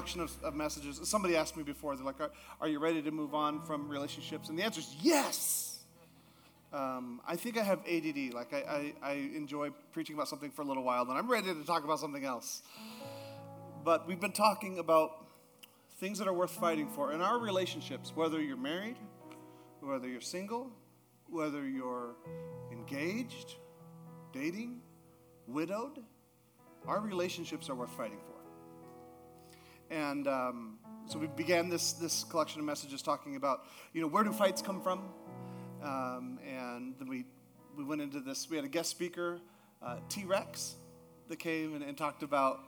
Collection of, of, messages. Somebody asked me before, they're like, are, are, you ready to move on from relationships? And the answer is yes. Um, I think I have ADD. Like, I, I, I, enjoy preaching about something for a little while, then I'm ready to talk about something else. But we've been talking about things that are worth fighting for in our relationships, whether you're married, whether you're single, whether you're engaged, dating, widowed, our relationships are worth fighting for. And um, so we began this, this collection of messages talking about, you know, where do fights come from? Um, and then we, we went into this, we had a guest speaker, uh, T Rex, that came and, and talked about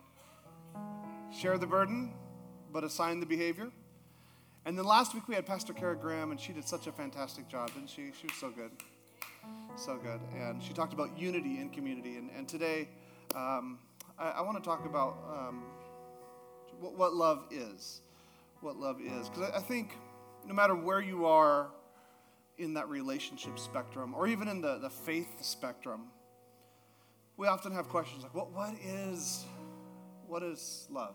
share the burden, but assign the behavior. And then last week we had Pastor Kara Graham, and she did such a fantastic job, didn't she? She was so good. So good. And she talked about unity in community. And, and today, um, I, I want to talk about um, what, what love is. What love is. Because I, I think no matter where you are in that relationship spectrum, or even in the, the faith spectrum, we often have questions like, what, what is what is love?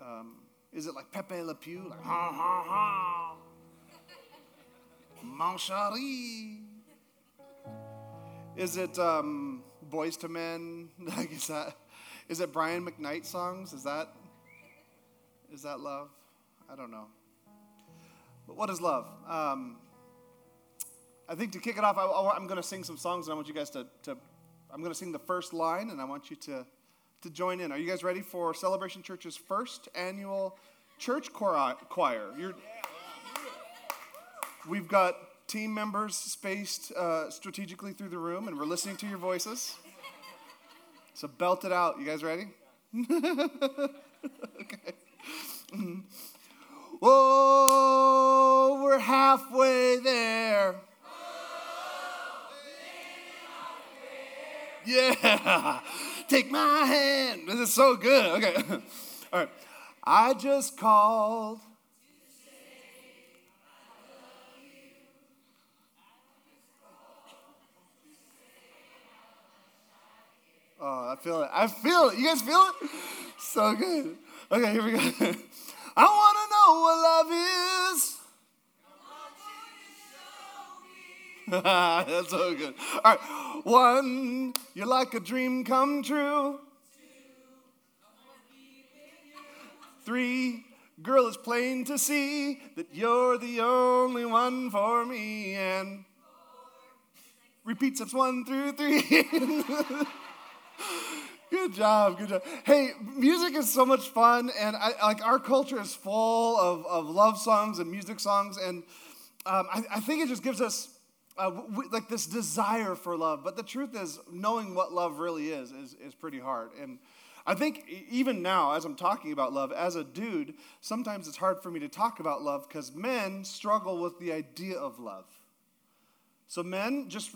Um, is it like Pepe Le Pew, like ha ha ha, mon chéri? Is it um, Boyz II Men? Like is that is it Brian McKnight songs? Is that is that love? I don't know. But what is love? Um, I think to kick it off, I, am going to sing some songs, and I want you guys to, to I'm going to sing the first line, and I want you to to join in. Are you guys ready for Celebration Church's first annual church choir? You're, we've got team members spaced uh, strategically through the room, and we're listening to your voices. So belt it out. You guys ready? Mm-hmm. okay. Whoa, we're halfway there. Yeah. Take my hand. This is so good. Okay. All right. I just called feel it. I feel it. You guys feel it? So good. Okay, here we go. I want to know what love is. That's so good. All right. One, you're like a dream come true. Three, girl, it's plain to see that you're the only one for me. And repeat steps one through three. Good job, good job. Hey, music is so much fun, and I, like our culture is full of, of love songs and music songs, and um, I, I, think it just gives us uh, like this desire for love. But the truth is, knowing what love really is, is is pretty hard. And I think even now, as I'm talking about love, as a dude, sometimes it's hard for me to talk about love because men struggle with the idea of love. So men, just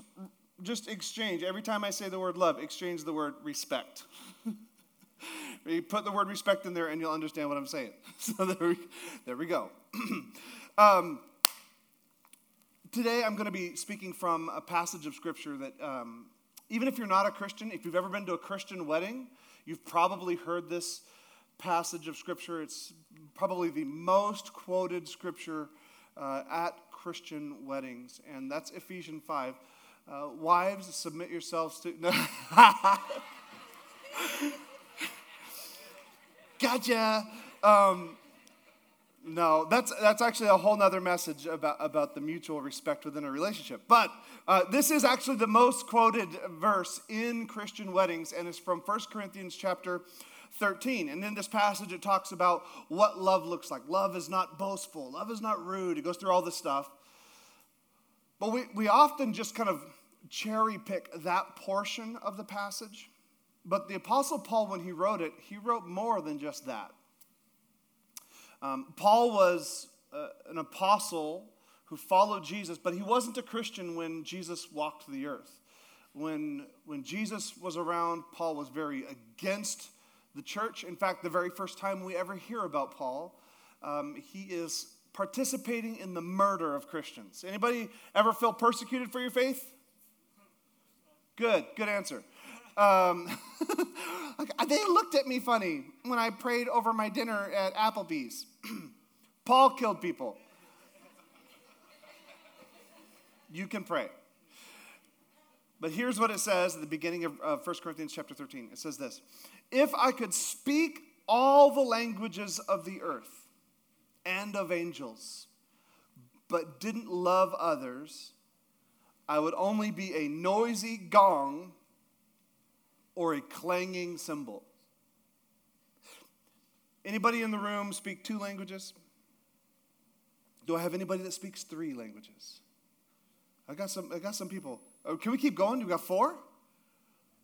just exchange. Every time I say the word love, exchange the word respect. you put the word respect in there and you'll understand what I'm saying. So there we, there we go. um, today I'm going to be speaking from a passage of scripture that um, even if you're not a Christian, if you've ever been to a Christian wedding, you've probably heard this passage of scripture. It's probably the most quoted scripture uh, at Christian weddings, and that's Ephesians 5. Uh, wives, submit yourselves to. No. gotcha. Um, No, that's, that's actually a whole nother message about, about the mutual respect within a relationship. But uh, this is actually the most quoted verse in Christian weddings, and it's from 1 Corinthians chapter 13. And in this passage, it talks about what love looks like. Love is not boastful, love is not rude. It goes through all this stuff. But we, we often just kind of cherry pick that portion of the passage. But the Apostle Paul, when he wrote it, he wrote more than just that. Um, Paul was uh, an apostle who followed Jesus, but he wasn't a Christian when Jesus walked the earth. When, when Jesus was around, Paul was very against the church. In fact, the very first time we ever hear about Paul, um, he is participating in the murder of Christians. Anybody ever feel persecuted for your faith? Good, good answer. Um, they looked at me funny when I prayed over my dinner at Applebee's. Paul killed people. You can pray. But here's what it says at the beginning of uh, 1 Corinthians chapter 13. It says this If I could speak all the languages of the earth and of angels, but didn't love others, I would only be a noisy gong or a clanging cymbal. Anybody in the room speak two languages? Do I have anybody that speaks three languages? I got some, I got some people. Oh, can we keep going? Do we got four?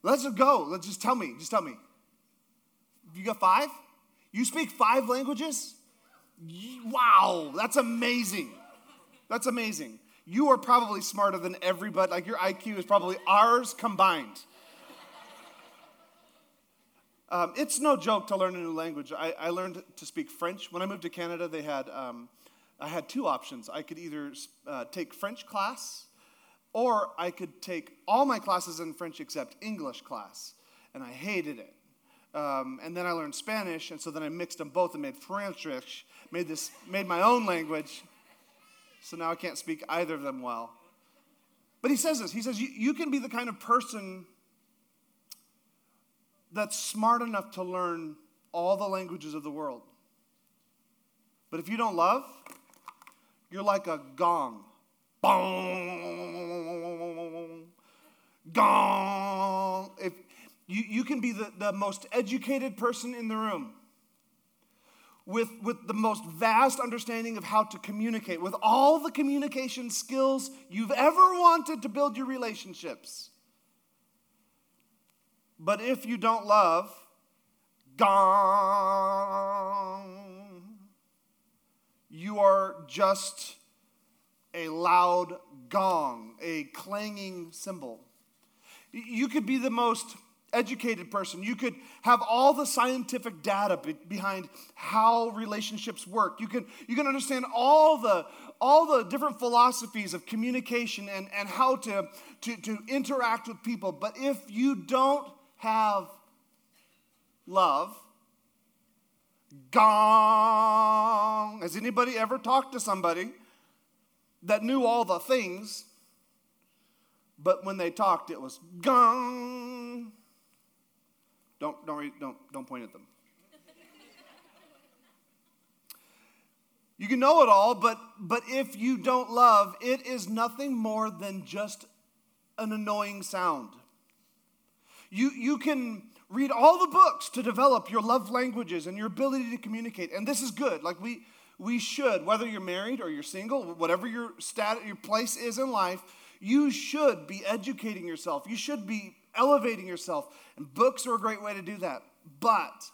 Let's go. Let's just tell me. Just tell me. You got five? You speak five languages? Wow, that's amazing. That's amazing. You are probably smarter than everybody. Like your IQ is probably ours combined. Um, it's no joke to learn a new language. I, I, learned to speak French. When I moved to Canada, they had, um, I had two options. I could either uh, take French class or I could take all my classes in French except English class. And I hated it. Um, and then I learned Spanish, and so then I mixed them both and made French, made, this, made my own language. So now I can't speak either of them well. But he says this he says, you, can be the kind of person that's smart enough to learn all the languages of the world. But if you don't love, you're like a gong. Bong, gong. If you, you can be the, the most educated person in the room with, with the most vast understanding of how to communicate, with all the communication skills you've ever wanted to build your relationships. But if you don't love, gong, you are just a loud gong, a clanging cymbal. You could be the most educated person. You could have all the scientific data be- behind how relationships work. You can, you can understand all the, all the different philosophies of communication and, and how to, to, to interact with people. But if you don't have love. Gong. Has anybody ever talked to somebody that knew all the things, but when they talked, it was gong? Don't, don't, don't, don't point at them. You can know it all, but, but if you don't love, it is nothing more than just an annoying sound. You, you can read all the books to develop your love languages and your ability to communicate. And this is good. Like we, we should, whether you're married or you're single, whatever your stat, your place is in life, you should be educating yourself. You should be elevating yourself. And books are a great way to do that. But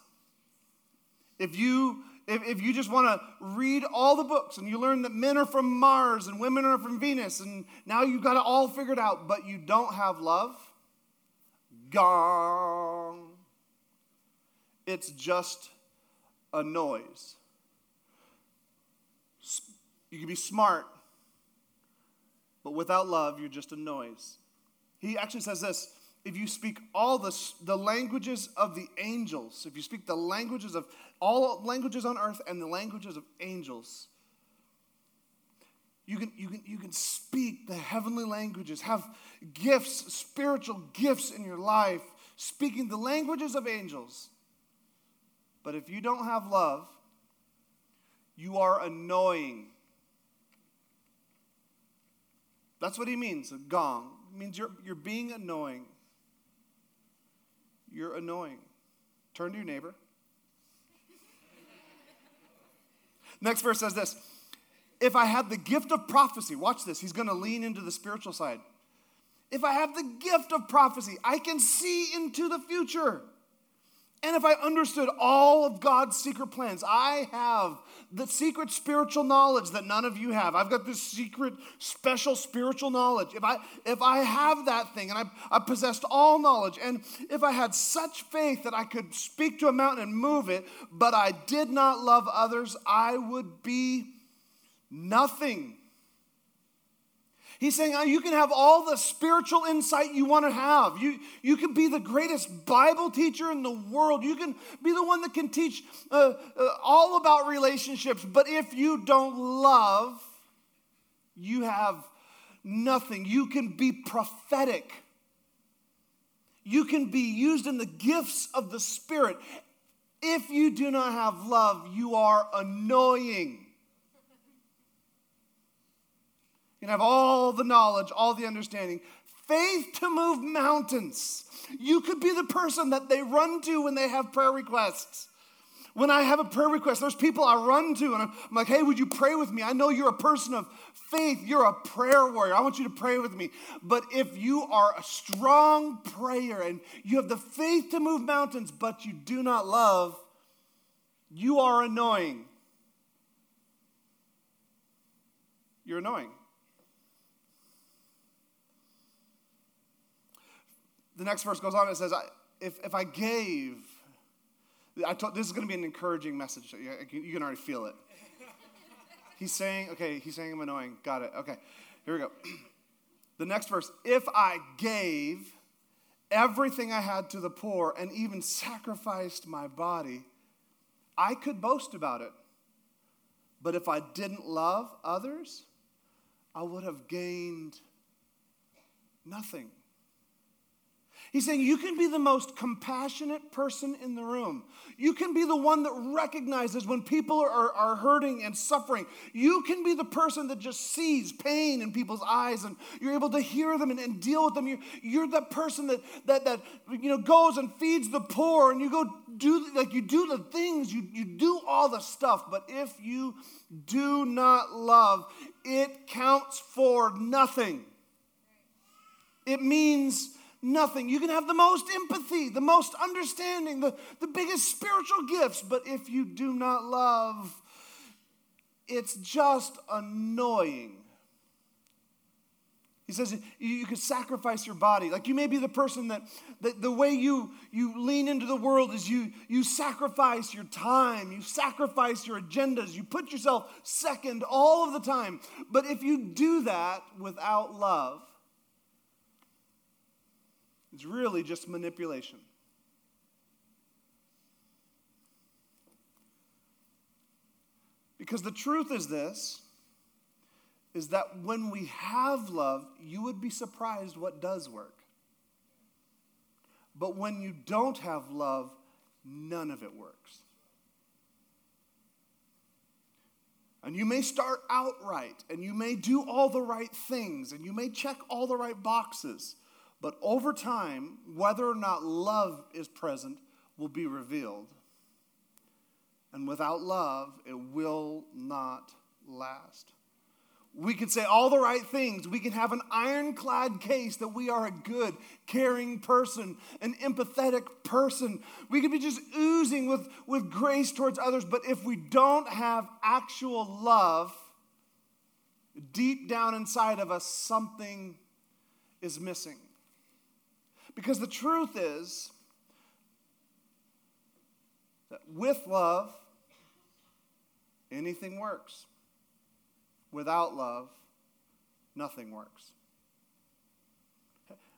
if you if, if you just want to read all the books and you learn that men are from Mars and women are from Venus, and now you've got it all figured out, but you don't have love, gong. It's just a noise. You can be smart, but without love, you're just a noise. He actually says this if you speak all the, the languages of the angels, if you speak the languages of all languages on earth and the languages of angels, you can, you, can, you can speak the heavenly languages, have gifts, spiritual gifts in your life, speaking the languages of angels. But if you don't have love, You are annoying. That's what he means, a gong. It means you're, you're being annoying. You're annoying. Turn to your neighbor. Next verse says this If I had the gift of prophecy, watch this, he's going to lean into the spiritual side. If I have the gift of prophecy, I can see into the future. And if I understood all of God's secret plans, I have the secret spiritual knowledge that none of you have. I've got this secret, special spiritual knowledge. If I if I have that thing and I, I possessed all knowledge, and if I had such faith that I could speak to a mountain and move it, but I did not love others, I would be nothing. He's saying uh, you can have all the spiritual insight you want to have. You, you can be the greatest Bible teacher in the world. You can be the one that can teach uh, uh, all about relationships. But if you don't love, you have nothing. You can be prophetic, you can be used in the gifts of the Spirit. If you do not have love, you are annoying. You can have all the knowledge, all the understanding, faith to move mountains. You could be the person that they run to when they have prayer requests. When I have a prayer request, there's people I run to, and I'm like, hey, would you pray with me? I know you're a person of faith. You're a prayer warrior. I want you to pray with me. But if you are a strong prayer and you have the faith to move mountains, but you do not love, you are annoying. You're annoying. The next verse goes on. It says, if, if I gave, I told, this is going to be an encouraging message. You can already feel it. He's saying, okay, he's saying I'm annoying. Got it. Okay, here we go. The next verse, if I gave everything I had to the poor and even sacrificed my body, I could boast about it. But if I didn't love others, I would have gained nothing. He's saying you can be the most compassionate person in the room. You can be the one that recognizes when people are, are, hurting and suffering. You can be the person that just sees pain in people's eyes and you're able to hear them and, and deal with them. You're, you're that person that, that, that you know, goes and feeds the poor and you go do, like you do the things, you, you do all the stuff. But if you do not love, it counts for nothing. It means nothing. You can have the most empathy, the most understanding, the, the biggest spiritual gifts, but if you do not love, it's just annoying. He says you could sacrifice your body. Like you may be the person that, that the way you, you lean into the world is you, you sacrifice your time, you sacrifice your agendas, you put yourself second all of the time. But if you do that without love, it's really just manipulation. Because the truth is this is that when we have love, you would be surprised what does work. But when you don't have love, none of it works. And you may start out right, and you may do all the right things, and you may check all the right boxes. But over time, whether or not love is present will be revealed. And without love, it will not last. We can say all the right things. We can have an ironclad case that we are a good, caring person, an empathetic person. We can be just oozing with, with grace towards others. But if we don't have actual love, deep down inside of us, something is missing. Because the truth is that with love, anything works. Without love, nothing works.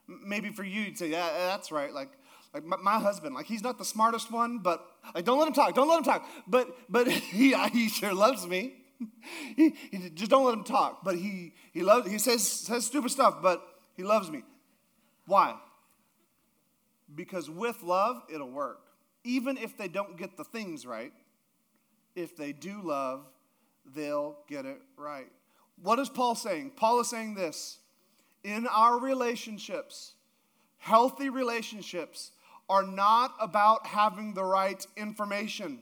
Maybe for you, you'd say, yeah, that's right. Like, like my, my, husband, like he's not the smartest one, but like don't let him talk. Don't let him talk. But but he he sure loves me. He, he, just don't let him talk. But he he loves. He says says stupid stuff, but he loves me. Why? Because with love, it'll work. Even if they don't get the things right, if they do love, they'll get it right. What is Paul saying? Paul is saying this in our relationships, healthy relationships are not about having the right information.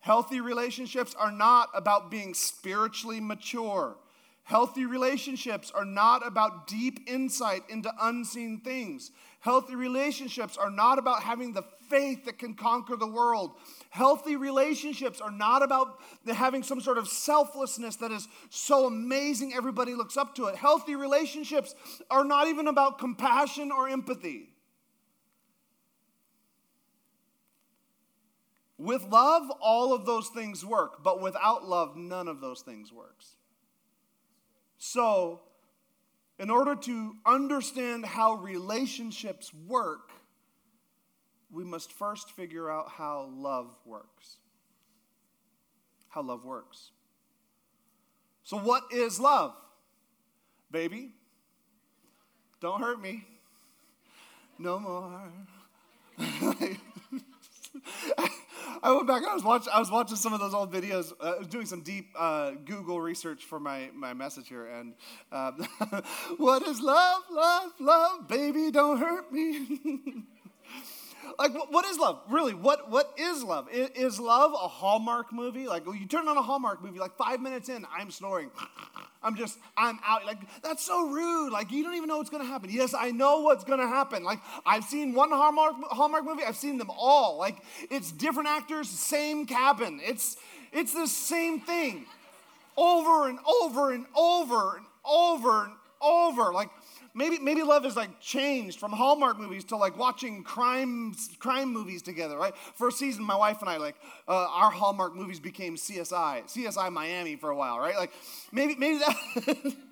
Healthy relationships are not about being spiritually mature. Healthy relationships are not about deep insight into unseen things. Healthy relationships are not about having the faith that can conquer the world. Healthy relationships are not about having some sort of selflessness that is so amazing everybody looks up to it. Healthy relationships are not even about compassion or empathy. With love, all of those things work, but without love, none of those things works. So, in order to understand how relationships work, we must first figure out how love works. How love works. So, what is love? Baby, don't hurt me. No more. I went back and I was watching, I was watching some of those old videos. Uh, I was doing some deep uh, Google research for my, my message here. And um, what is love, love, love? Baby, don't hurt me. like, what is love? Really, what, what is love? Is, is love a Hallmark movie? Like, you turn on a Hallmark movie, like five minutes in, I'm snoring. I'm just, I'm out. Like, that's so rude. Like, you don't even know what's going to happen. Yes, I know what's going to happen. Like, I've seen one Hallmark, Hallmark movie, I've seen them all. Like, it's different actors, same cabin. It's, it's the same thing over and over and over and over and over. Like, maybe maybe love is like changed from Hallmark movies to like watching crime crime movies together, right? First season, my wife and I like uh, our Hallmark movies became CSI, CSI Miami for a while, right? Like maybe maybe that.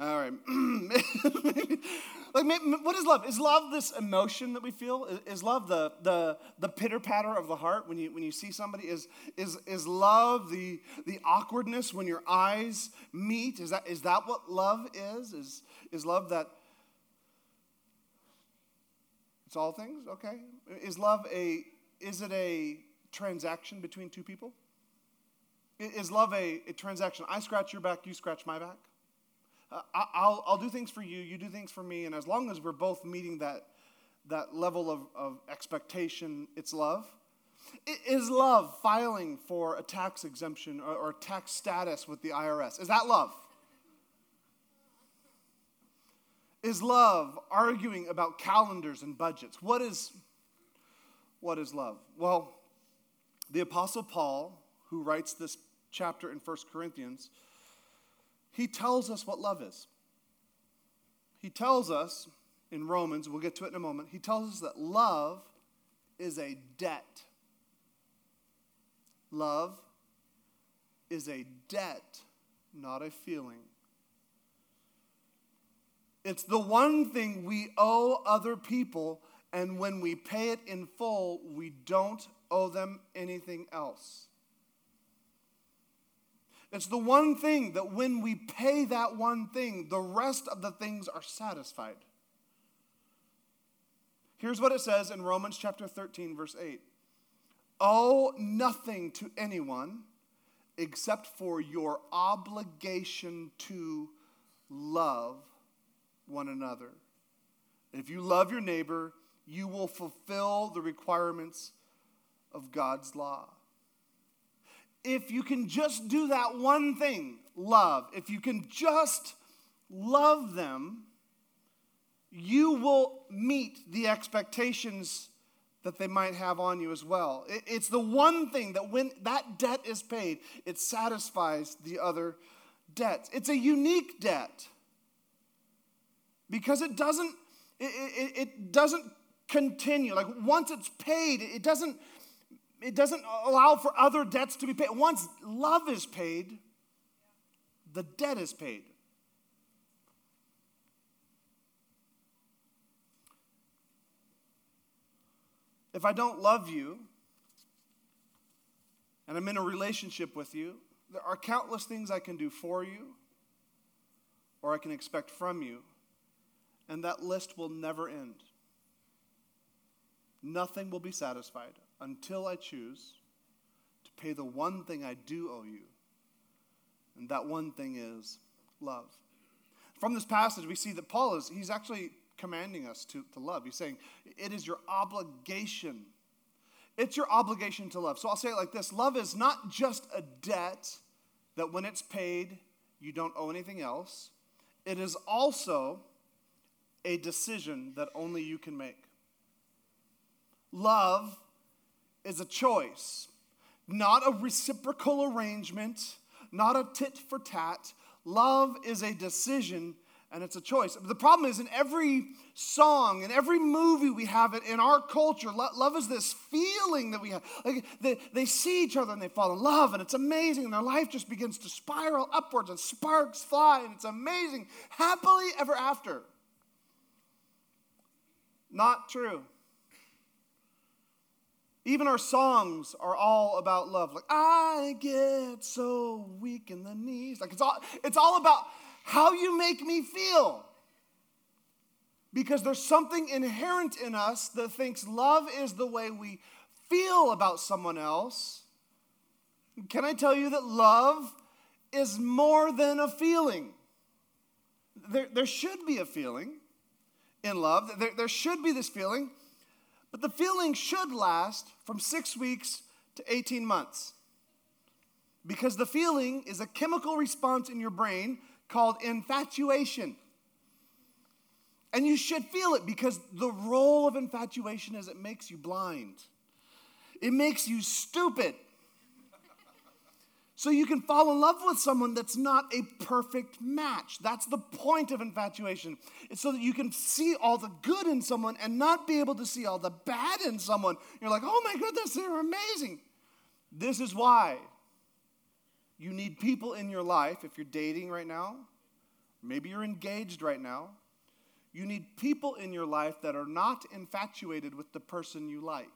All right. like, what is love? Is love this emotion that we feel? Is, love the, the, the pitter patter of the heart when you, when you see somebody? Is, is, is love the, the awkwardness when your eyes meet? Is that, is that what love is? Is, is love that it's all things? Okay. Is love a is it a transaction between two people? Is love a, a transaction? I scratch your back, you scratch my back. Uh, I'll, I'll do things for you, you do things for me, and as long as we're both meeting that, that level of, of expectation, it's love. Is love filing for a tax exemption or, or tax status with the IRS? Is that love? Is love arguing about calendars and budgets? What is, what is love? Well, the Apostle Paul, who writes this chapter in 1 Corinthians, he tells us what love is. He tells us in Romans, we'll get to it in a moment, he tells us that love is a debt. Love is a debt, not a feeling. It's the one thing we owe other people, and when we pay it in full, we don't owe them anything else. It's the one thing that when we pay that one thing, the rest of the things are satisfied. Here's what it says in Romans chapter 13, verse 8 Owe nothing to anyone except for your obligation to love one another. If you love your neighbor, you will fulfill the requirements of God's law. If you can just do that one thing, love, if you can just love them, you will meet the expectations that they might have on you as well. It's the one thing that when that debt is paid, it satisfies the other debts. It's a unique debt because it doesn't it, it, it doesn't continue. Like once it's paid it doesn't it doesn't allow for other debts to be paid. Once love is paid the debt is paid. If i don't love you and i'm in a relationship with you there are countless things i can do for you or i can expect from you and that list will never end. Nothing will be satisfied until I choose to pay the one thing I do owe you And that one thing is love. From this passage, we see that Paul is, he's actually commanding us to, to love. He's saying, it is your obligation. It's your obligation to love. So I'll say it like this love is not just a debt that when it's paid, you don't owe anything else. It is also a decision that only you can make. Love is a choice, not a reciprocal arrangement, not a tit for tat. Love is a decision and it's a choice. The problem is in every song, in every movie we have it in our culture, love is this feeling that we have. Like they, they see each other and they fall in love, and it's amazing, and their life just begins to spiral upwards, and sparks fly, and it's amazing. Happily ever after. Not true. Even our songs are all about love. Like, I get so weak in the knees. Like, it's all, it's all about how you make me feel. Because there's something inherent in us that thinks love is the way we feel about someone else. Can I tell you that love is more than a feeling? There, there should be a feeling in love. There, there should be this feeling, but the feeling should last from six weeks to 18 months. Because the feeling is a chemical response in your brain called infatuation. And you should feel it because the role of infatuation is it makes you blind. It makes you stupid. So you can fall in love with someone that's not a perfect match. That's the point of infatuation. It's so that you can see all the good in someone and not be able to see all the bad in someone. You're like, oh my goodness, they're amazing. This is why you need people in your life, if you're dating right now, maybe you're engaged right now, you need people in your life that are not infatuated with the person you like.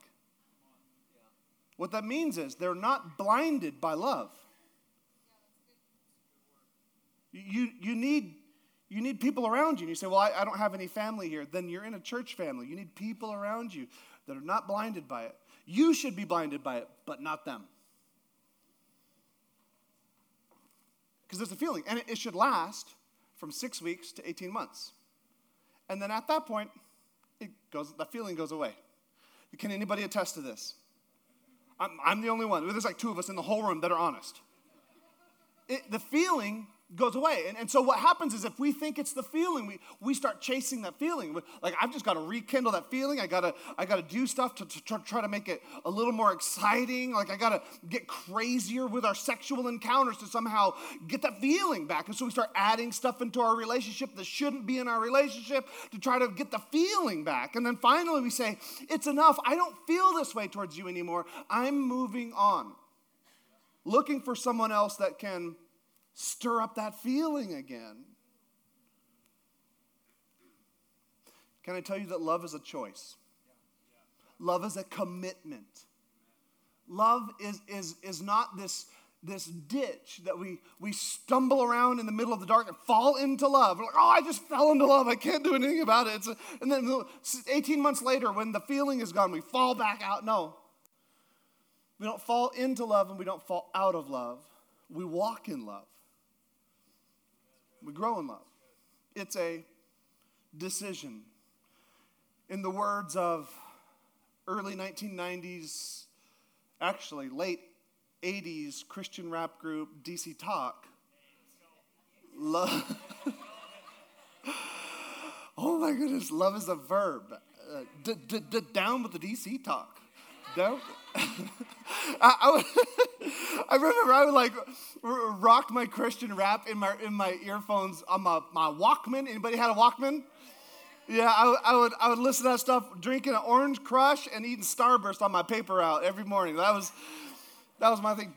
What that means is they're not blinded by love. You, you, need, you need people around you. And you say, Well, I, I don't have any family here. Then you're in a church family. You need people around you that are not blinded by it. You should be blinded by it, but not them. because there's a feeling, and it, it should last from six weeks to 18 months. And then at that point, it goes, the feeling goes away. Can anybody attest to this? I'm, I'm the only one. There's like two of us in the whole room that are honest. It, the feeling goes away. And, and so what happens is if we think it's the feeling, we, we start chasing that feeling. Like I've just got to rekindle that feeling. I gotta I gotta do stuff to, to try, try to make it a little more exciting. Like I gotta get crazier with our sexual encounters to somehow get that feeling back. And so we start adding stuff into our relationship that shouldn't be in our relationship to try to get the feeling back. And then finally we say, it's enough. I don't feel this way towards you anymore. I'm moving on. Looking for someone else that can stir up that feeling again. Can I tell you that love is a choice? Love is a commitment. Love is, is, is not this, this ditch that we, we stumble around in the middle of the dark and fall into love. We're like, oh, I just fell into love. I can't do anything about it. A, and then 18 months later, when the feeling is gone, we fall back out. No. We don't fall into love and we don't fall out of love. We walk in love. We grow in love. It's a decision. In the words of early 1990s, actually late 80s Christian rap group DC Talk, love. oh my goodness, love is a verb. Uh, d- d- d- down with the DC Talk. Down. I, I, would, I, remember I would like rock my Christian rap in my in my earphones on my, my Walkman. Anybody had a Walkman? Yeah, I, I, would I would listen to that stuff, drinking an Orange Crush and eating Starburst on my paper route every morning. That was that was my thing.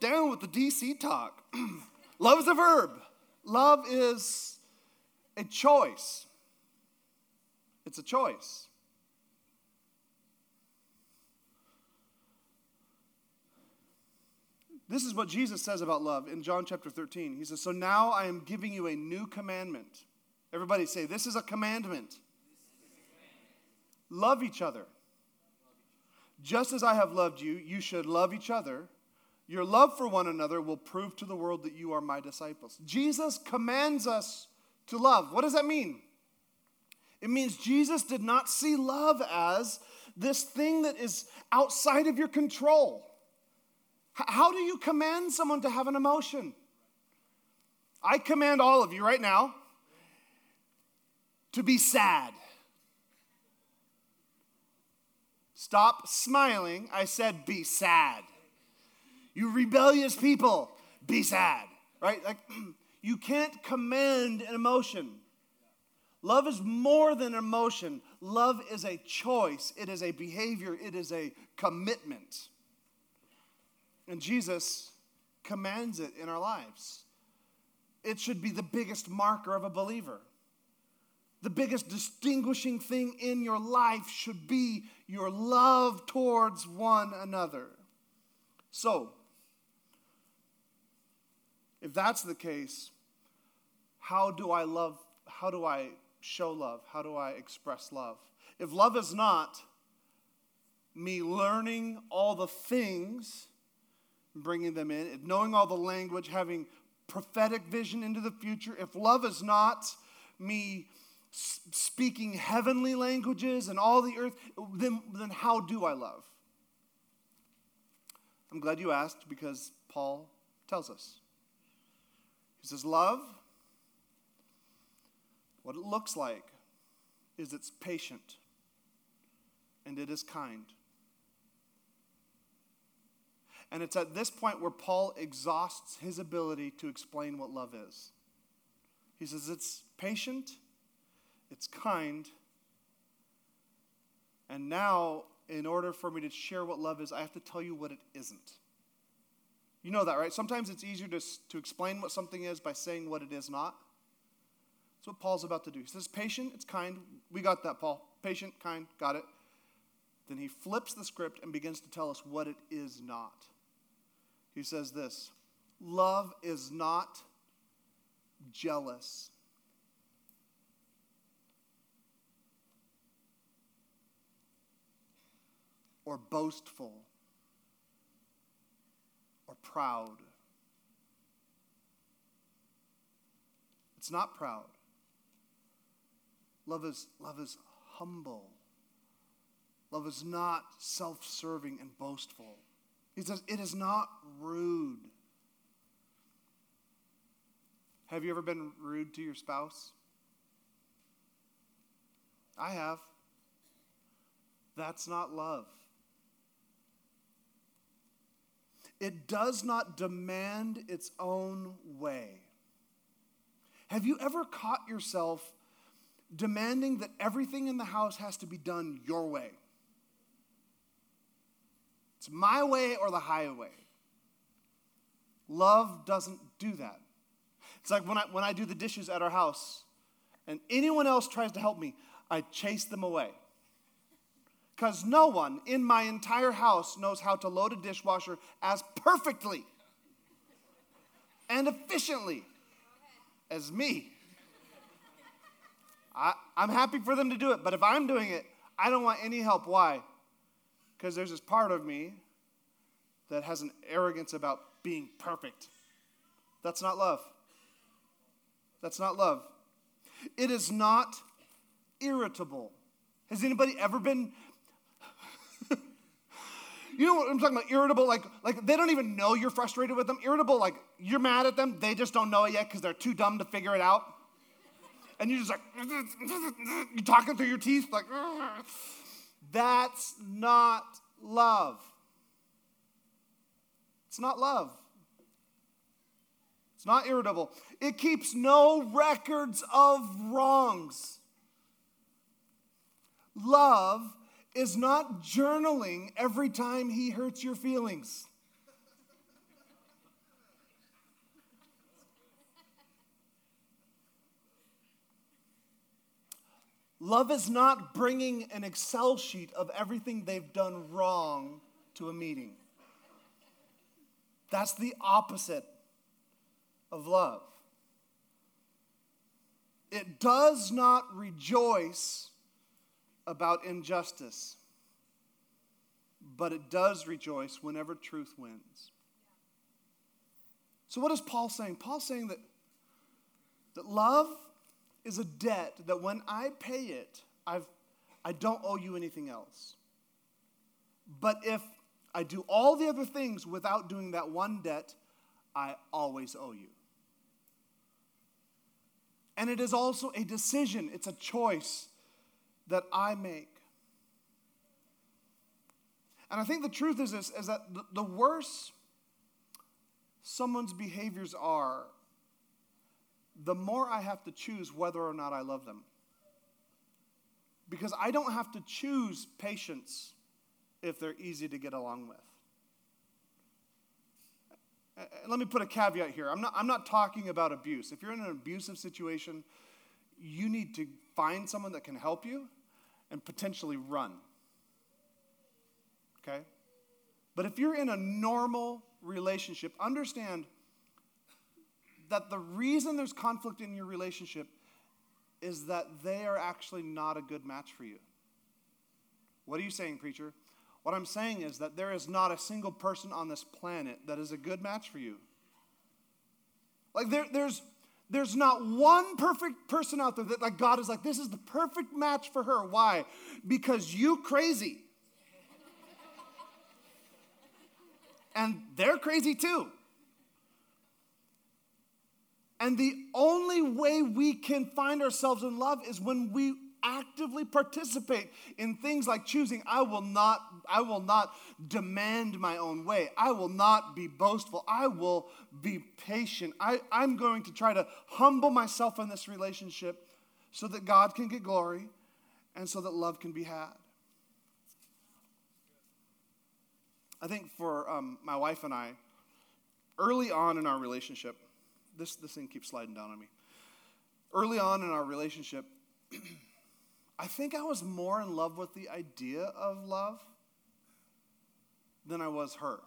Down with the DC talk. Love is a verb. Love is a choice. It's a choice. This is what Jesus says about love in John chapter 13. He says, So now I am giving you a new commandment. Everybody say, This is a commandment. Love each other. Just as I have loved you, you should love each other. Your love for one another will prove to the world that you are my disciples. Jesus commands us to love. What does that mean? It means Jesus did not see love as this thing that is outside of your control. How do you command someone to have an emotion? I command all of you right now to be sad. Stop smiling. I said, be sad. You rebellious people, be sad. Right? Like, you can't command an emotion. Love is more than emotion. Love is a choice, it is a behavior, it is a commitment. And Jesus commands it in our lives. It should be the biggest marker of a believer. The biggest distinguishing thing in your life should be your love towards one another. So, if that's the case, how do I love? How do I show love? How do I express love? If love is not me learning all the things, bringing them in, knowing all the language, having prophetic vision into the future, if love is not me speaking heavenly languages and all the earth, then, then how do I love? I'm glad you asked because Paul tells us. He says, Love, what it looks like is it's patient and it is kind. And it's at this point where Paul exhausts his ability to explain what love is. He says it's patient, it's kind, and now, in order for me to share what love is, I have to tell you what it isn't. You know that, right? Sometimes it's easier to, to explain what something is by saying what it is not. That's what Paul's about to do. He says, patient, it's kind. We got that, Paul. Patient, kind, got it. Then he flips the script and begins to tell us what it is not. He says this love is not jealous. Or boastful, or proud. It's not proud. Love is, love is humble. Love is not self serving and boastful. He says, It is not rude. Have you ever been rude to your spouse? I have. That's not love. It does not demand its own way. Have you ever caught yourself demanding that everything in the house has to be done your way? It's my way or the highway. Love doesn't do that. It's like when I, when I do the dishes at our house and anyone else tries to help me, I chase them away. Because no one in my entire house knows how to load a dishwasher as perfectly and efficiently as me. I, I'm happy for them to do it, but if I'm doing it, I don't want any help. Why? Because there's this part of me that has an arrogance about being perfect. That's not love. That's not love. It is not irritable. Has anybody ever been You know what I'm talking about? Irritable, like, like they don't even know you're frustrated with them. Irritable, like you're mad at them, they just don't know it yet because they're too dumb to figure it out. And you're just like, you're talking through your teeth, like, that's not love. It's not love. It's not irritable. It keeps no records of wrongs. Love is not journaling every time he hurts your feelings. Love is not bringing an Excel sheet of everything they've done wrong to a meeting. That's the opposite of love. It does not rejoice about injustice, but it does rejoice whenever truth wins. So, what is Paul saying? Paul's saying that, that love is a debt that when I pay it, I've, I don't owe you anything else. But if I do all the other things without doing that one debt, I always owe you. And it is also a decision, it's a choice that I make. And I think the truth is this is that the worse someone's behaviors are, the more I have to choose whether or not I love them. Because I don't have to choose patience if they're easy to get along with. Uh, uh, let me put a caveat here. I'm not, I'm not talking about abuse. If you're in an abusive situation, you need to find someone that can help you and potentially run. Okay? But if you're in a normal relationship, understand that the reason there's conflict in your relationship is that they are actually not a good match for you. What are you saying, preacher? What I'm saying is that there is not a single person on this planet that is a good match for you. Like there, there's there's not one perfect person out there that like God is like, this is the perfect match for her. Why? Because you crazy. and they're crazy too. And the only way we can find ourselves in love is when we actively participate in things like choosing I will not I will not demand my own way. I will not be boastful. I will be patient. I, I'm going to try to humble myself in this relationship so that God can get glory and so that love can be had. I think for um, my wife and I, early on in our relationship, this, this thing keeps sliding down on me. Early on in our relationship, I think I was more in love with the idea of love than I was her.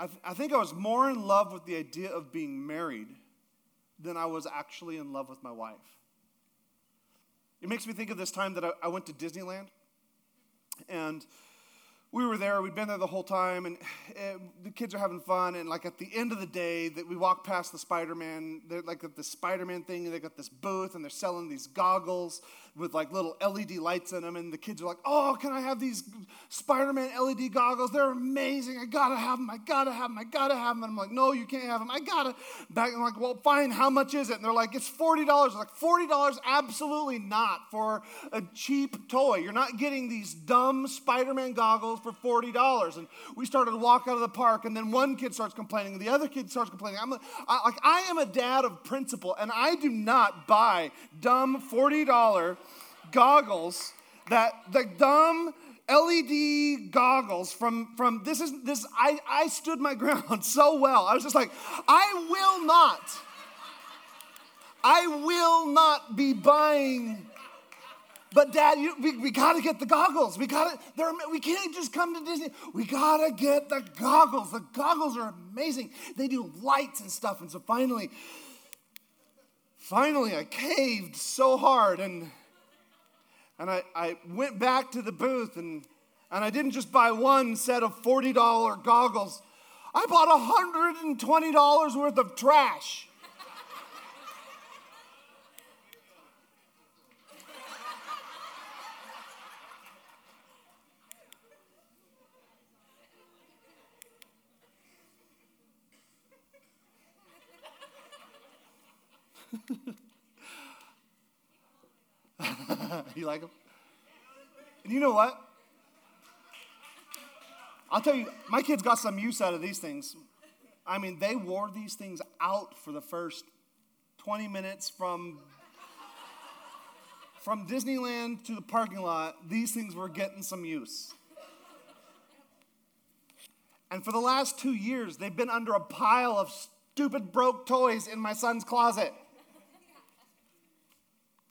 I, th- I think I was more in love with the idea of being married than I was actually in love with my wife. It makes me think of this time that I, I went to Disneyland and we were there. We'd been there the whole time, and, the kids are having fun. And like at the end of the day, that we walk past the Spider-Man, they're like at the Spider-Man thing, they got this booth, and they're selling these goggles with like little LED lights in them. And the kids are like, "Oh, can I have these Spider-Man LED goggles? They're amazing. I gotta have them. I gotta have them. I gotta have them." And I'm like, "No, you can't have them. I gotta." Back, I'm like, "Well, fine. How much is it?" And they're like, "It's forty dollars." Like forty dollars? Absolutely not for a cheap toy. You're not getting these dumb Spider-Man goggles for $40. And we started to walk out of the park, and then one kid starts complaining, and the other kid starts complaining. I'm like, I am a dad of principle, and I do not buy dumb $40 goggles that the dumb LED goggles from, from this is this I, I stood my ground so well. I was just like, I will not, I will not be buying but dad, you, we, we got to get the goggles. We got to, we can't just come to Disney. We got to get the goggles. The goggles are amazing. They do lights and stuff. And so finally, finally I caved so hard and, and I, I went back to the booth and, and I didn't just buy one set of $40 goggles. I bought $120 worth of trash. you like them? And you know what? I'll tell you, my kids got some use out of these things. I mean, they wore these things out for the first 20 minutes from from Disneyland to the parking lot. These things were getting some use. And for the last two years, they've been under a pile of stupid broke toys in my son's closet.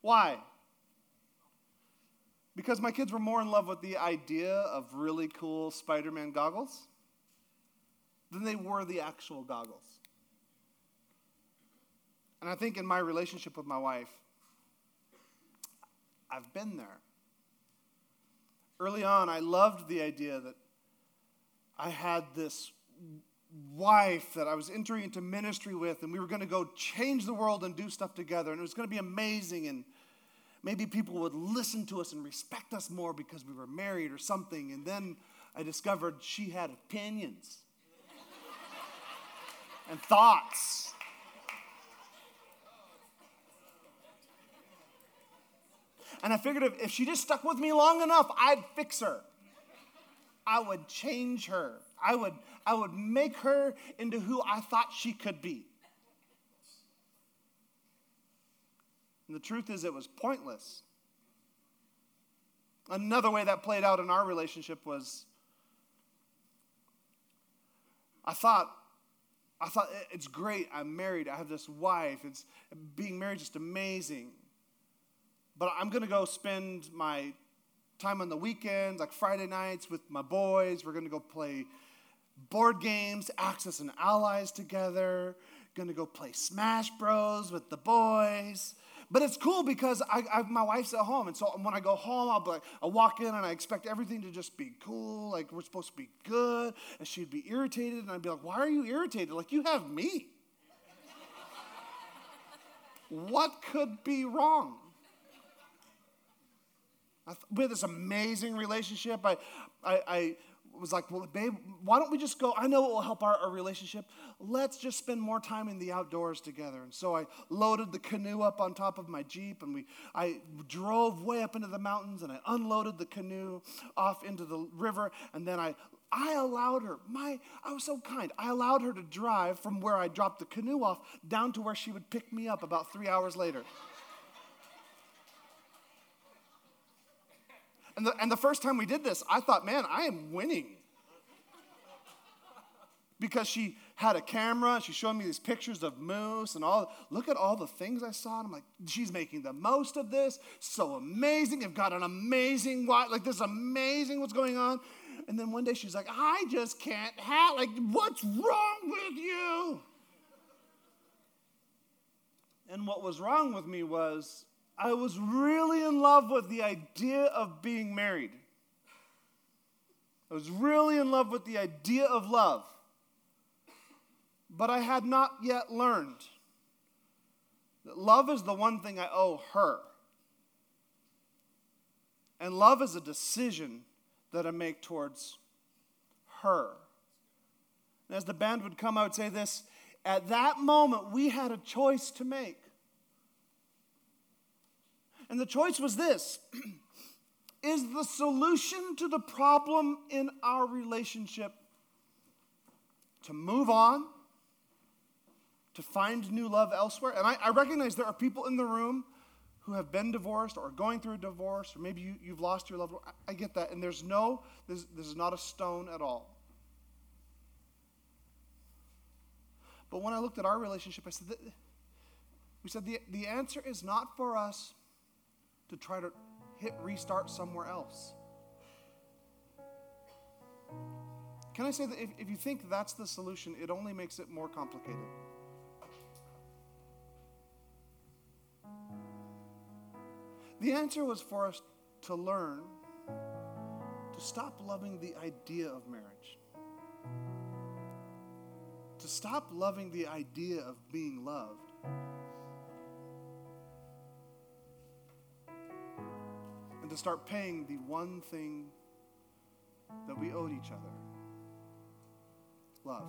Why? Because my kids were more in love with the idea of really cool Spider Man goggles than they were the actual goggles. And I think in my relationship with my wife, I've been there. Early on, I loved the idea that I had this wife that I was entering into ministry with, and we were going to go change the world and do stuff together, and it was going to be amazing. And maybe people would listen to us and respect us more because we were married or something. And then I discovered she had opinions and thoughts. And I figured if, if she just stuck with me long enough, I'd fix her. I would change her. I would, I would make her into who I thought she could be. And the truth is, it was pointless. Another way that played out in our relationship was I thought, I thought it's great. I'm married. I have this wife. It's being married is just amazing. But I'm going to go spend my time on the weekends, like Friday nights with my boys. We're going to go play board games, Axis and Allies together. Going to go play Smash Bros with the boys. But it's cool because I, I, my wife's at home, and so when I go home, I'll be like, I walk in and I expect everything to just be cool, like we're supposed to be good, and she'd be irritated, and I'd be like, Why are you irritated? Like you have me. what could be wrong? we had this amazing relationship. I, I, I was like, well, babe, why don't we just go? I know it will help our, our, relationship. Let's just spend more time in the outdoors together. And so I loaded the canoe up on top of my Jeep and we I drove way up into the mountains and I unloaded the canoe off into the river. And then I I allowed her, my I was so kind. I allowed her to drive from where I dropped the canoe off down to where she would pick me up about three hours later. And the, and the first time we did this, I thought, man, I am winning. Because she had a camera, she showed me these pictures of moose and all. Look at all the things I saw. And I'm like, she's making the most of this. So amazing. I've got an amazing wife. Like, this is amazing what's going on. And then one day she's like, I just can't have, like, what's wrong with you? And what was wrong with me was I was really in love with the idea of being married. I was really in love with the idea of love. But I had not yet learned that love is the one thing I owe her. And love is a decision that I make towards her. And as the band would come, I would say this at that moment, we had a choice to make. And the choice was this Is the solution to the problem in our relationship to move on, to find new love elsewhere? And I, I recognize there are people in the room who have been divorced or going through a divorce, or maybe you, you've lost your loved one. I, I get that. And there's no, this, this is not a stone at all. But when I looked at our relationship, I said, we said the, the answer is not for us to try to hit restart somewhere else. Can I say that if, if you think that's the solution, it only makes it more complicated? The answer was for us to learn to stop loving the idea of marriage, to stop loving the idea of being loved to start paying the one thing that we owed each other love.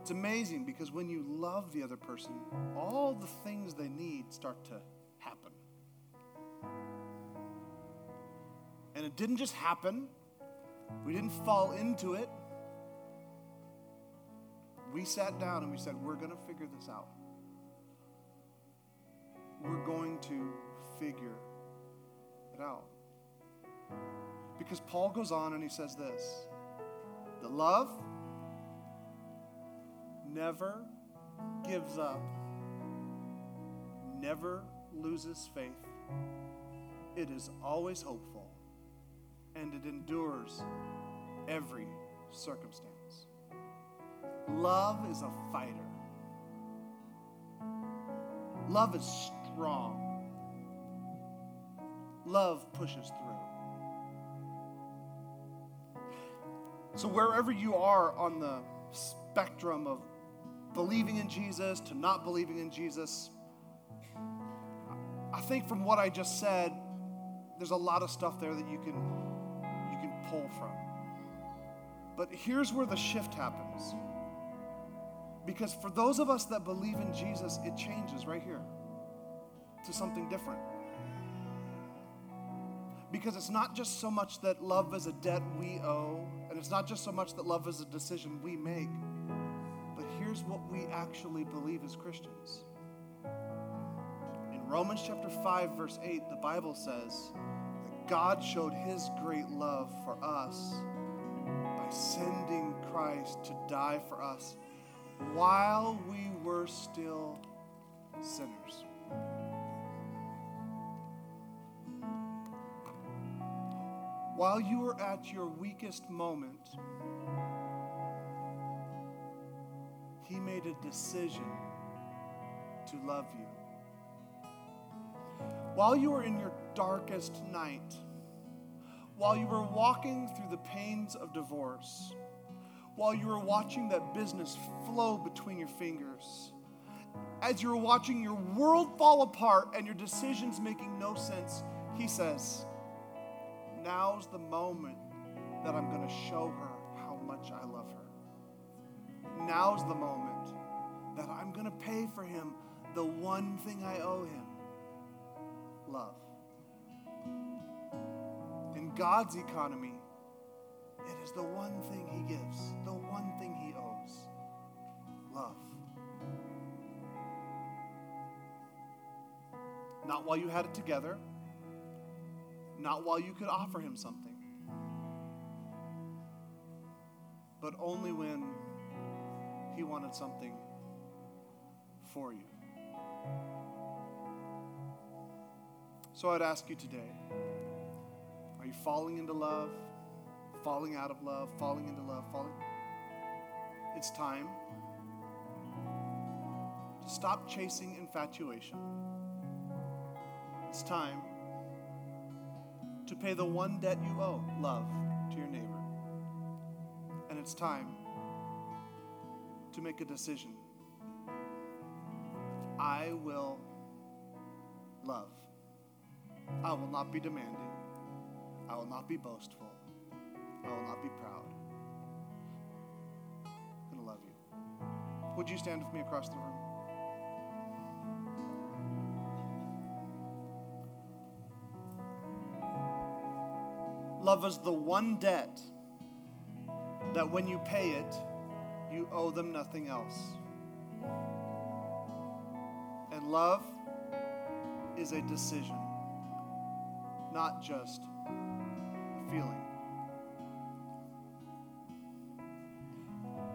It's amazing because when you love the other person, all the things they need start to happen. And it didn't just happen, we didn't fall into it. We sat down and we said, We're going to figure this out. We're going to figure it out. Because Paul goes on and he says this that love never gives up, never loses faith, it is always hopeful, and it endures every circumstance. Love is a fighter. Love is strong. Love pushes through. So, wherever you are on the spectrum of believing in Jesus to not believing in Jesus, I think from what I just said, there's a lot of stuff there that you can you can pull from. But here's where the shift happens. Because for those of us that believe in Jesus, it changes right here to something different. Because it's not just so much that love is a debt we owe, and it's not just so much that love is a decision we make, but here's what we actually believe as Christians. In Romans chapter 5, verse 8, the Bible says that God showed his great love for us by sending Christ to die for us while we were still sinners. While you were at your weakest moment, He made a decision to love you. While you were in your darkest night, while you were walking through the pains of divorce, while you were watching that business flow between your fingers, as you were watching your world fall apart and your decisions making no sense, He says, Now's the moment that I'm going to show her how much I love her. Now's the moment that I'm going to pay for him the one thing I owe him love. In God's economy, it is the one thing he gives, the one thing he owes love. Not while you had it together not while you could offer him something, but only when he wanted something for you. So I'd ask you today are you falling into love, falling out of love, falling into love, falling? It's time to stop chasing infatuation. It's time to pay the one debt you owe love to your neighbor. And it's time to make a decision. I will love. I will not be demanding. I will not be boastful. I will not be proud. I'm going to love you. Would you stand with me across the room? Love is the one debt that when you pay it, you owe them nothing else. And love is a decision, not just a feeling.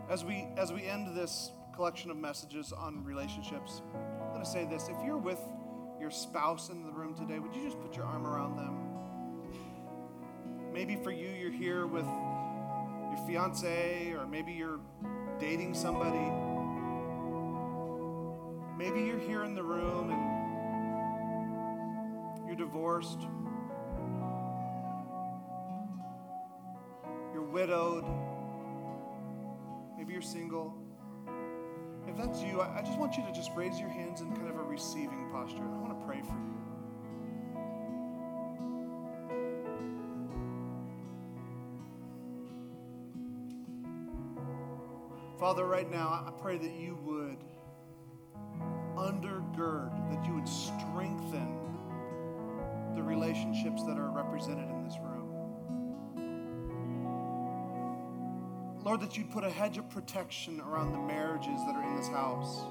As we as we end this collection of messages on relationships, I'm going to say this. If you're with your spouse in the room today, would you just put your arm around them? Maybe for you, you're here with your fiance, or maybe you're dating somebody. Maybe you're here in the room and you're divorced. You're widowed. Maybe you're single. If that's you, I just want you to just raise your hands in kind of a receiving posture. I want to pray for you. Father, right now, I pray that you would undergird, that you would strengthen the relationships that are represented in this room. Lord, that you'd put a hedge of protection around the marriages that are in this house,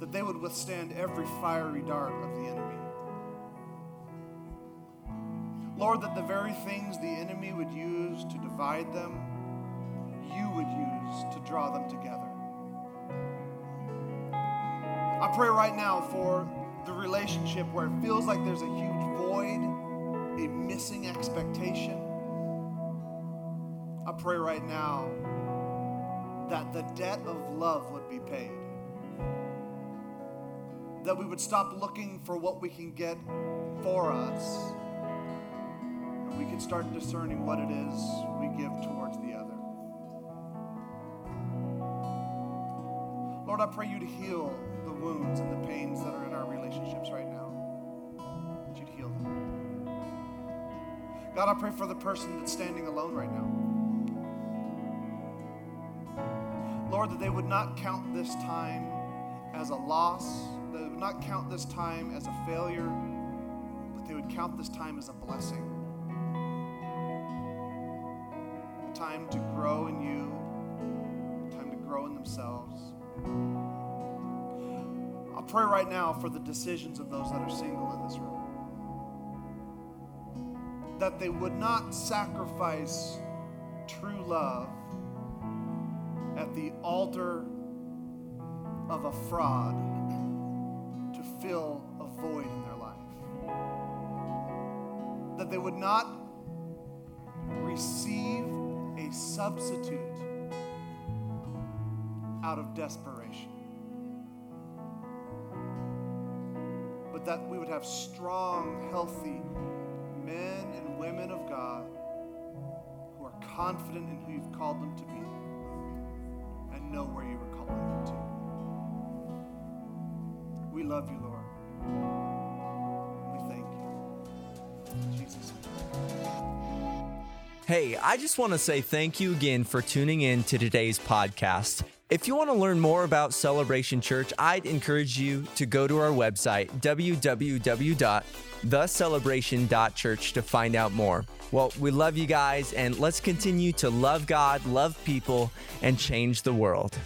that they would withstand every fiery dart of the enemy. Lord, that the very things the enemy would use to divide them, would use to draw them together. I pray right now for the relationship where it feels like there's a huge void, a missing expectation. I pray right now that the debt of love would be paid. That we would stop looking for what we can get for us, and we can start discerning what it is we give towards the other. Lord, I pray you to heal the wounds and the pains that are in our relationships right now. That you'd heal them. God, I pray for the person that's standing alone right now. Lord, that they would not count this time as a loss, they would not count this time as a failure, but they would count this time as a blessing. A time to grow in you, a time to grow in themselves. I pray right now for the decisions of those that are single in this room. That they would not sacrifice true love at the altar of a fraud to fill a void in their life. That they would not receive a substitute out of desperation. But that we would have strong, healthy men and women of God who are confident in who you've called them to be and know where you were calling them to. We love you, Lord. We thank you. Jesus' Hey, I just want to say thank you again for tuning in to today's podcast. If you want to learn more about Celebration Church, I'd encourage you to go to our website, www.thecelebration.church, to find out more. Well, we love you guys, and let's continue to love God, love people, and change the world.